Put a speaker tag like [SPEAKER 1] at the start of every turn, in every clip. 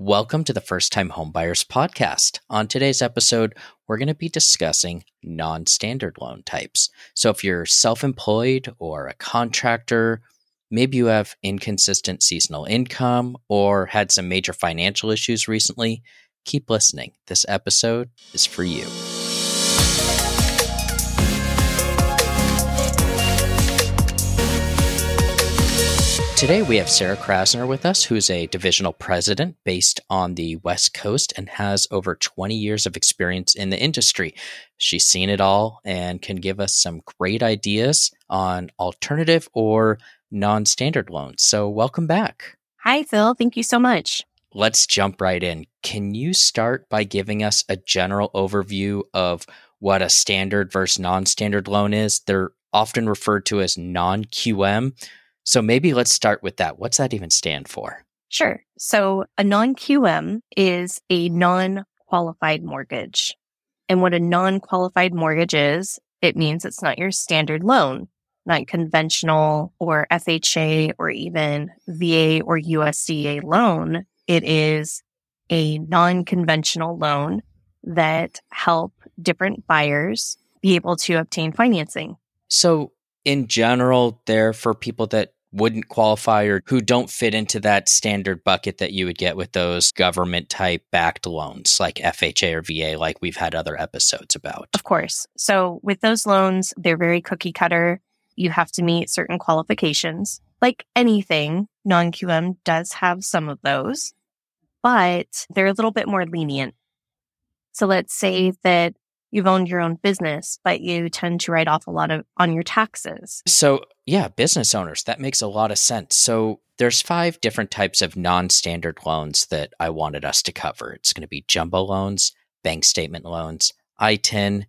[SPEAKER 1] Welcome to the First Time Homebuyers Podcast. On today's episode, we're going to be discussing non standard loan types. So, if you're self employed or a contractor, maybe you have inconsistent seasonal income or had some major financial issues recently, keep listening. This episode is for you. Today we have Sarah Krasner with us, who's a divisional president based on the West Coast and has over 20 years of experience in the industry. She's seen it all and can give us some great ideas on alternative or non standard loans. So, welcome back.
[SPEAKER 2] Hi, Phil. Thank you so much.
[SPEAKER 1] Let's jump right in. Can you start by giving us a general overview of what a standard versus non standard loan is? They're often referred to as non QM. So maybe let's start with that. What's that even stand for?
[SPEAKER 2] Sure. So a non QM is a non qualified mortgage. And what a non qualified mortgage is, it means it's not your standard loan, not conventional or FHA or even VA or USDA loan. It is a non conventional loan that help different buyers be able to obtain financing.
[SPEAKER 1] So in general, they're for people that wouldn't qualify or who don't fit into that standard bucket that you would get with those government type backed loans like FHA or VA, like we've had other episodes about.
[SPEAKER 2] Of course. So with those loans, they're very cookie cutter. You have to meet certain qualifications. Like anything, non QM does have some of those, but they're a little bit more lenient. So let's say that you've owned your own business, but you tend to write off a lot of on your taxes.
[SPEAKER 1] So, yeah, business owners, that makes a lot of sense. So, there's five different types of non-standard loans that I wanted us to cover. It's going to be jumbo loans, bank statement loans, ITIN,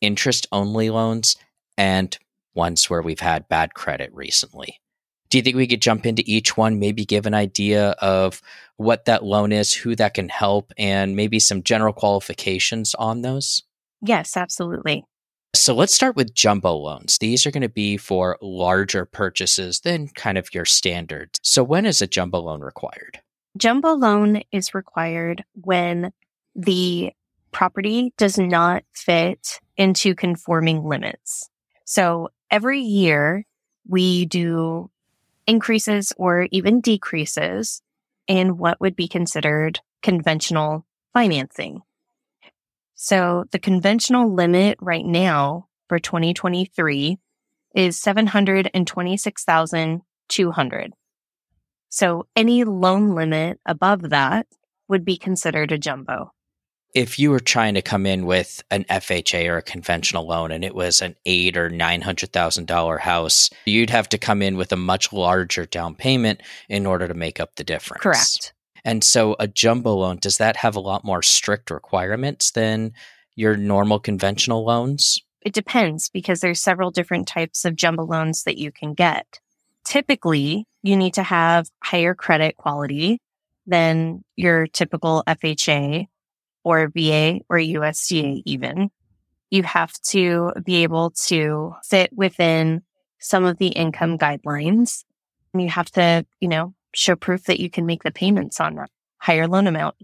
[SPEAKER 1] interest only loans, and ones where we've had bad credit recently. Do you think we could jump into each one, maybe give an idea of what that loan is, who that can help, and maybe some general qualifications on those?
[SPEAKER 2] Yes, absolutely.
[SPEAKER 1] So let's start with jumbo loans. These are going to be for larger purchases than kind of your standards. So when is a jumbo loan required?
[SPEAKER 2] Jumbo loan is required when the property does not fit into conforming limits. So every year we do increases or even decreases in what would be considered conventional financing. So the conventional limit right now for 2023 is 726,200. So any loan limit above that would be considered a jumbo.
[SPEAKER 1] If you were trying to come in with an FHA or a conventional loan and it was an eight or nine hundred thousand dollar house, you'd have to come in with a much larger down payment in order to make up the difference.
[SPEAKER 2] Correct.
[SPEAKER 1] And so a jumbo loan, does that have a lot more strict requirements than your normal conventional loans?
[SPEAKER 2] It depends because there's several different types of jumbo loans that you can get. Typically, you need to have higher credit quality than your typical FHA or VA or USDA even. You have to be able to fit within some of the income guidelines. You have to, you know, show proof that you can make the payments on that higher loan amount.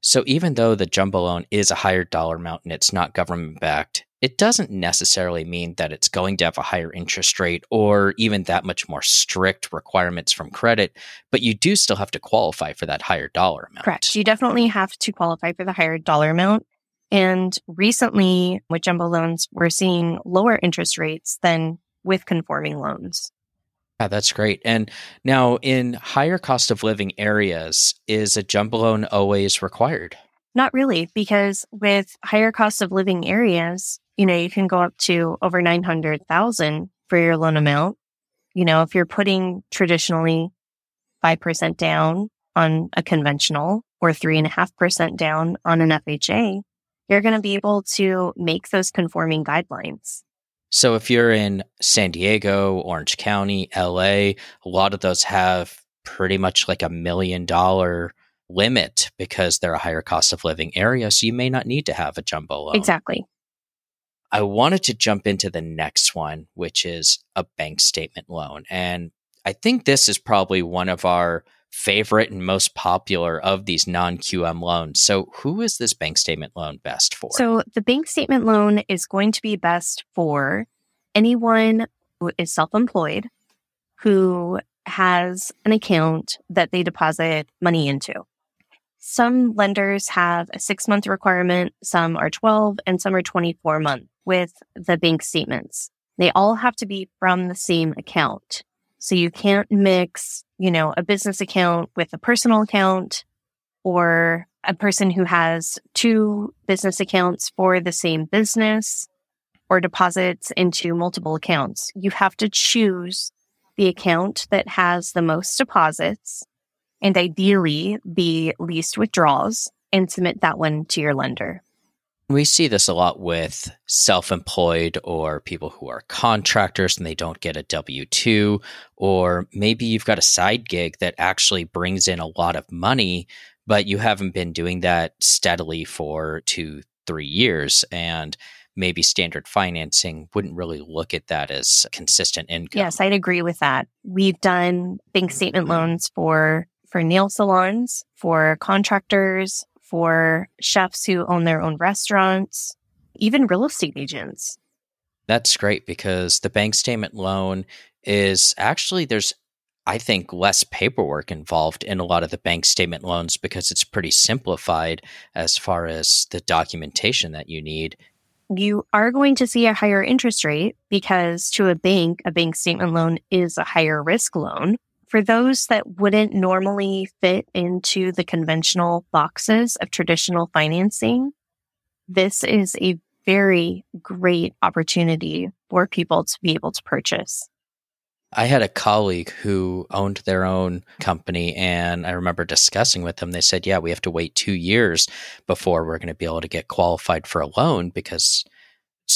[SPEAKER 1] So even though the jumbo loan is a higher dollar amount and it's not government backed, it doesn't necessarily mean that it's going to have a higher interest rate or even that much more strict requirements from credit, but you do still have to qualify for that higher dollar amount.
[SPEAKER 2] Correct. You definitely have to qualify for the higher dollar amount. And recently with jumbo loans, we're seeing lower interest rates than with conforming loans.
[SPEAKER 1] Yeah, that's great. And now, in higher cost of living areas, is a jumbo loan always required?
[SPEAKER 2] Not really, because with higher cost of living areas, you know, you can go up to over 900,000 for your loan amount. You know, if you're putting traditionally 5% down on a conventional or three and a half percent down on an FHA, you're going to be able to make those conforming guidelines.
[SPEAKER 1] So if you're in San Diego, Orange County, LA, a lot of those have pretty much like a million dollar limit because they're a higher cost of living area. So you may not need to have a jumbo loan.
[SPEAKER 2] Exactly.
[SPEAKER 1] I wanted to jump into the next one, which is a bank statement loan. And I think this is probably one of our favorite and most popular of these non QM loans. So, who is this bank statement loan best for?
[SPEAKER 2] So, the bank statement loan is going to be best for anyone who is self employed who has an account that they deposit money into. Some lenders have a six month requirement, some are 12, and some are 24 month with the bank statements. They all have to be from the same account. So you can't mix, you know, a business account with a personal account or a person who has two business accounts for the same business or deposits into multiple accounts. You have to choose the account that has the most deposits and ideally the least withdrawals and submit that one to your lender.
[SPEAKER 1] We see this a lot with self employed or people who are contractors and they don't get a W 2, or maybe you've got a side gig that actually brings in a lot of money, but you haven't been doing that steadily for two, three years. And maybe standard financing wouldn't really look at that as consistent income.
[SPEAKER 2] Yes, I'd agree with that. We've done bank statement mm-hmm. loans for for nail salons, for contractors, for chefs who own their own restaurants, even real estate agents.
[SPEAKER 1] That's great because the bank statement loan is actually there's I think less paperwork involved in a lot of the bank statement loans because it's pretty simplified as far as the documentation that you need.
[SPEAKER 2] You are going to see a higher interest rate because to a bank, a bank statement loan is a higher risk loan for those that wouldn't normally fit into the conventional boxes of traditional financing, this is a very great opportunity for people to be able to purchase.
[SPEAKER 1] I had a colleague who owned their own company, and I remember discussing with them. They said, Yeah, we have to wait two years before we're going to be able to get qualified for a loan because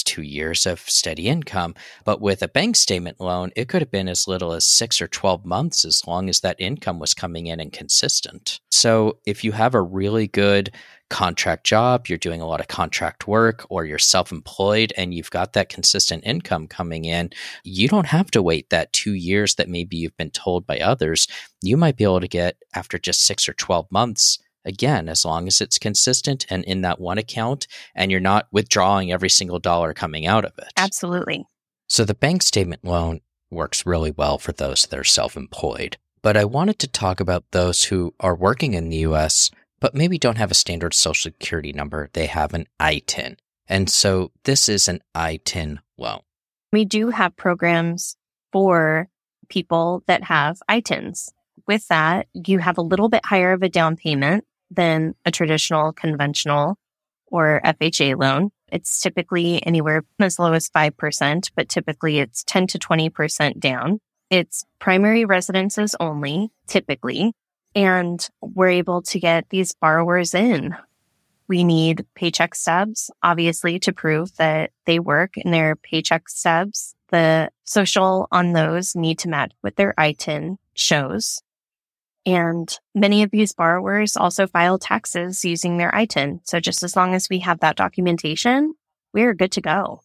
[SPEAKER 1] two years of steady income. But with a bank statement loan, it could have been as little as six or 12 months as long as that income was coming in and consistent. So if you have a really good contract job, you're doing a lot of contract work, or you're self employed and you've got that consistent income coming in, you don't have to wait that two years that maybe you've been told by others. You might be able to get after just six or 12 months Again, as long as it's consistent and in that one account and you're not withdrawing every single dollar coming out of it.
[SPEAKER 2] Absolutely.
[SPEAKER 1] So the bank statement loan works really well for those that are self employed. But I wanted to talk about those who are working in the US, but maybe don't have a standard social security number. They have an ITIN. And so this is an ITIN loan.
[SPEAKER 2] We do have programs for people that have ITINs. With that, you have a little bit higher of a down payment than a traditional conventional or FHA loan. It's typically anywhere as low as 5%, but typically it's 10 to 20% down. It's primary residences only, typically, and we're able to get these borrowers in. We need paycheck stubs, obviously, to prove that they work in their paycheck stubs. The social on those need to match what their ITIN shows. And many of these borrowers also file taxes using their ITIN. So just as long as we have that documentation, we're good to go.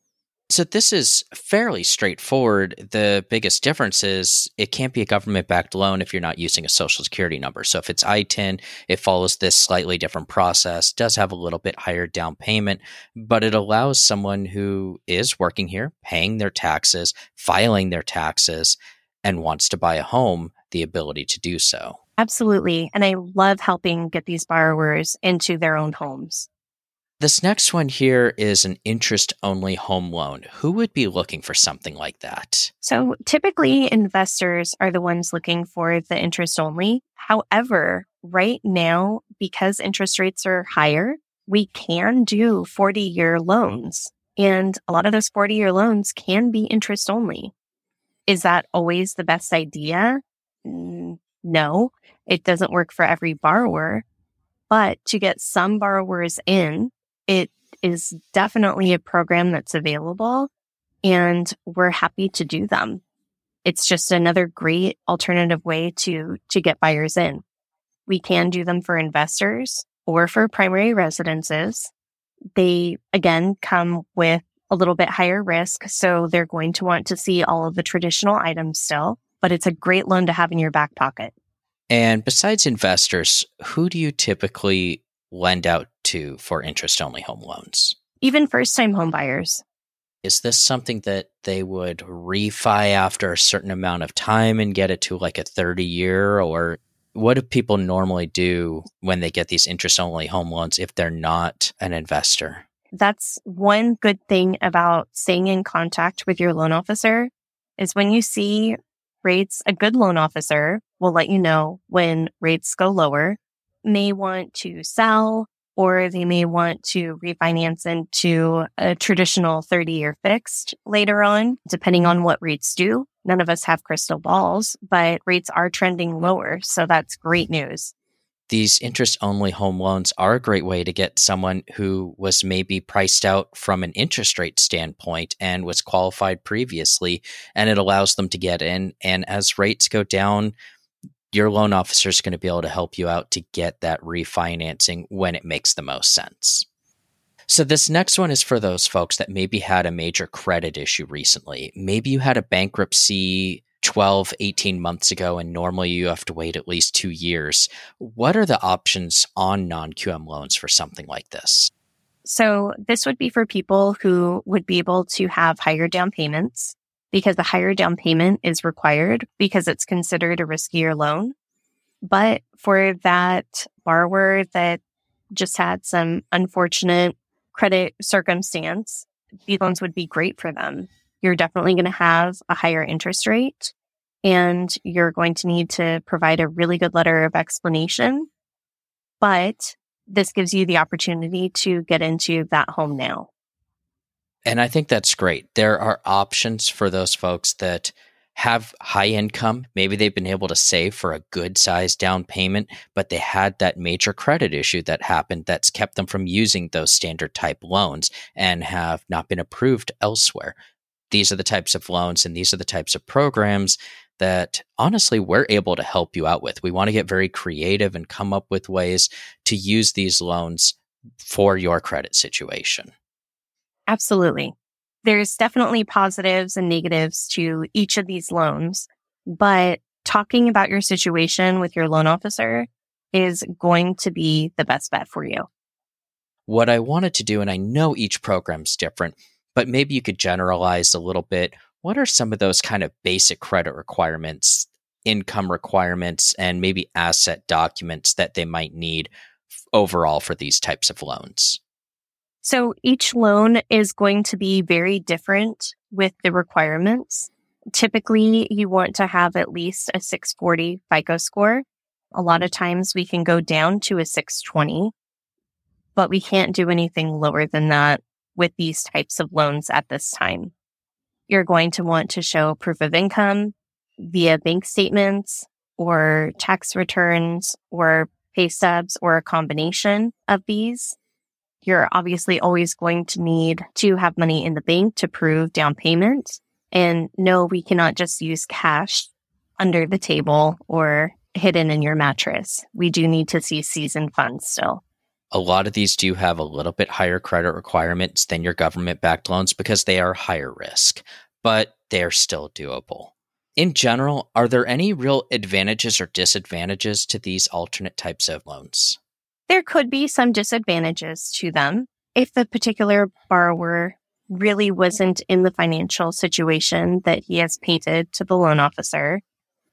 [SPEAKER 1] So this is fairly straightforward. The biggest difference is it can't be a government backed loan if you're not using a social security number. So if it's ITIN, it follows this slightly different process, does have a little bit higher down payment, but it allows someone who is working here, paying their taxes, filing their taxes, and wants to buy a home the ability to do so.
[SPEAKER 2] Absolutely. And I love helping get these borrowers into their own homes.
[SPEAKER 1] This next one here is an interest only home loan. Who would be looking for something like that?
[SPEAKER 2] So typically, investors are the ones looking for the interest only. However, right now, because interest rates are higher, we can do 40 year loans. And a lot of those 40 year loans can be interest only. Is that always the best idea? Mm, No, it doesn't work for every borrower. But to get some borrowers in, it is definitely a program that's available and we're happy to do them. It's just another great alternative way to, to get buyers in. We can do them for investors or for primary residences. They again come with a little bit higher risk. So they're going to want to see all of the traditional items still, but it's a great loan to have in your back pocket.
[SPEAKER 1] And besides investors, who do you typically lend out to for interest only home loans?
[SPEAKER 2] Even first time home buyers.
[SPEAKER 1] Is this something that they would refi after a certain amount of time and get it to like a 30 year? Or what do people normally do when they get these interest only home loans if they're not an investor?
[SPEAKER 2] That's one good thing about staying in contact with your loan officer is when you see rates, a good loan officer will let you know when rates go lower, may want to sell, or they may want to refinance into a traditional 30 year fixed later on, depending on what rates do. None of us have crystal balls, but rates are trending lower. So that's great news
[SPEAKER 1] these interest only home loans are a great way to get someone who was maybe priced out from an interest rate standpoint and was qualified previously. And it allows them to get in. And as rates go down, your loan officer is going to be able to help you out to get that refinancing when it makes the most sense. So, this next one is for those folks that maybe had a major credit issue recently. Maybe you had a bankruptcy 12, 18 months ago, and normally you have to wait at least two years. What are the options on non QM loans for something like this?
[SPEAKER 2] So, this would be for people who would be able to have higher down payments because the higher down payment is required because it's considered a riskier loan. But for that borrower that just had some unfortunate credit circumstance, these loans would be great for them. You're definitely going to have a higher interest rate and you're going to need to provide a really good letter of explanation. But this gives you the opportunity to get into that home now.
[SPEAKER 1] And I think that's great. There are options for those folks that have high income. Maybe they've been able to save for a good size down payment, but they had that major credit issue that happened that's kept them from using those standard type loans and have not been approved elsewhere. These are the types of loans and these are the types of programs that honestly we're able to help you out with. We want to get very creative and come up with ways to use these loans for your credit situation.
[SPEAKER 2] Absolutely. There's definitely positives and negatives to each of these loans, but talking about your situation with your loan officer is going to be the best bet for you.
[SPEAKER 1] What I wanted to do, and I know each program's different, but maybe you could generalize a little bit what are some of those kind of basic credit requirements, income requirements, and maybe asset documents that they might need overall for these types of loans?
[SPEAKER 2] So each loan is going to be very different with the requirements. Typically, you want to have at least a 640 FICO score. A lot of times we can go down to a 620, but we can't do anything lower than that with these types of loans at this time. You're going to want to show proof of income via bank statements or tax returns or pay stubs or a combination of these. You're obviously always going to need to have money in the bank to prove down payment. And no, we cannot just use cash under the table or hidden in your mattress. We do need to see seasoned funds still.
[SPEAKER 1] A lot of these do have a little bit higher credit requirements than your government backed loans because they are higher risk, but they're still doable. In general, are there any real advantages or disadvantages to these alternate types of loans?
[SPEAKER 2] There could be some disadvantages to them. If the particular borrower really wasn't in the financial situation that he has painted to the loan officer,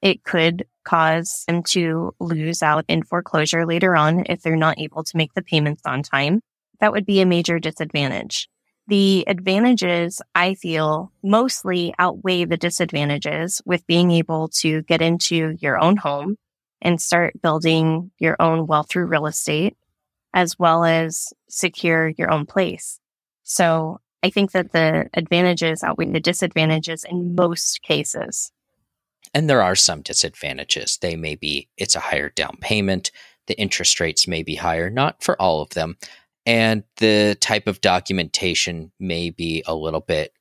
[SPEAKER 2] it could cause them to lose out in foreclosure later on if they're not able to make the payments on time. That would be a major disadvantage. The advantages I feel mostly outweigh the disadvantages with being able to get into your own home and start building your own wealth through real estate, as well as secure your own place. So I think that the advantages outweigh the disadvantages in most cases.
[SPEAKER 1] And there are some disadvantages. They may be it's a higher down payment, the interest rates may be higher, not for all of them. And the type of documentation may be a little bit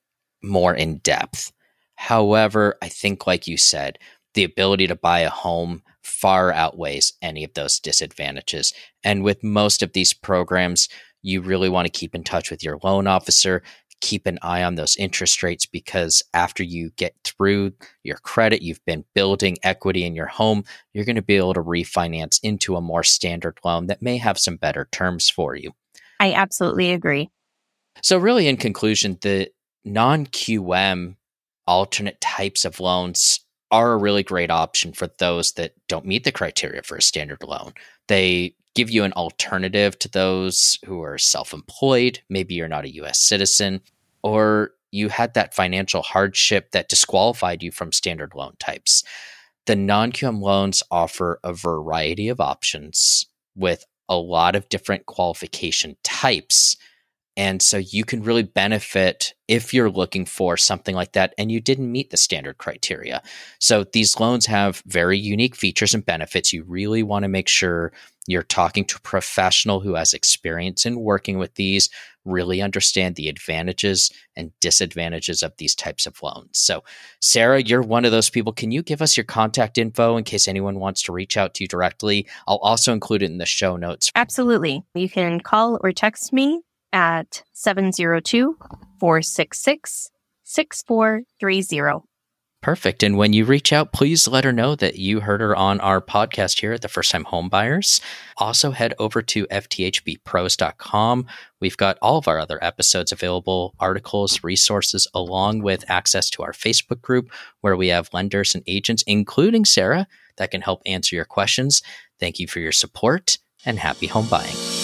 [SPEAKER 1] more in depth. However, I think, like you said, the ability to buy a home far outweighs any of those disadvantages. And with most of these programs, you really want to keep in touch with your loan officer, keep an eye on those interest rates because after you get through your credit, you've been building equity in your home, you're going to be able to refinance into a more standard loan that may have some better terms for you.
[SPEAKER 2] I absolutely agree.
[SPEAKER 1] So, really, in conclusion, the non QM alternate types of loans are a really great option for those that don't meet the criteria for a standard loan. They give you an alternative to those who are self employed. Maybe you're not a US citizen, or you had that financial hardship that disqualified you from standard loan types. The non QM loans offer a variety of options with a lot of different qualification types and so you can really benefit if you're looking for something like that and you didn't meet the standard criteria. So these loans have very unique features and benefits. You really want to make sure you're talking to a professional who has experience in working with these, really understand the advantages and disadvantages of these types of loans. So, Sarah, you're one of those people. Can you give us your contact info in case anyone wants to reach out to you directly? I'll also include it in the show notes.
[SPEAKER 2] Absolutely. You can call or text me at 702 466 6430.
[SPEAKER 1] Perfect. And when you reach out, please let her know that you heard her on our podcast here at the First Time Home Buyers. Also, head over to fthbpros.com. We've got all of our other episodes available, articles, resources, along with access to our Facebook group where we have lenders and agents, including Sarah, that can help answer your questions. Thank you for your support and happy home buying.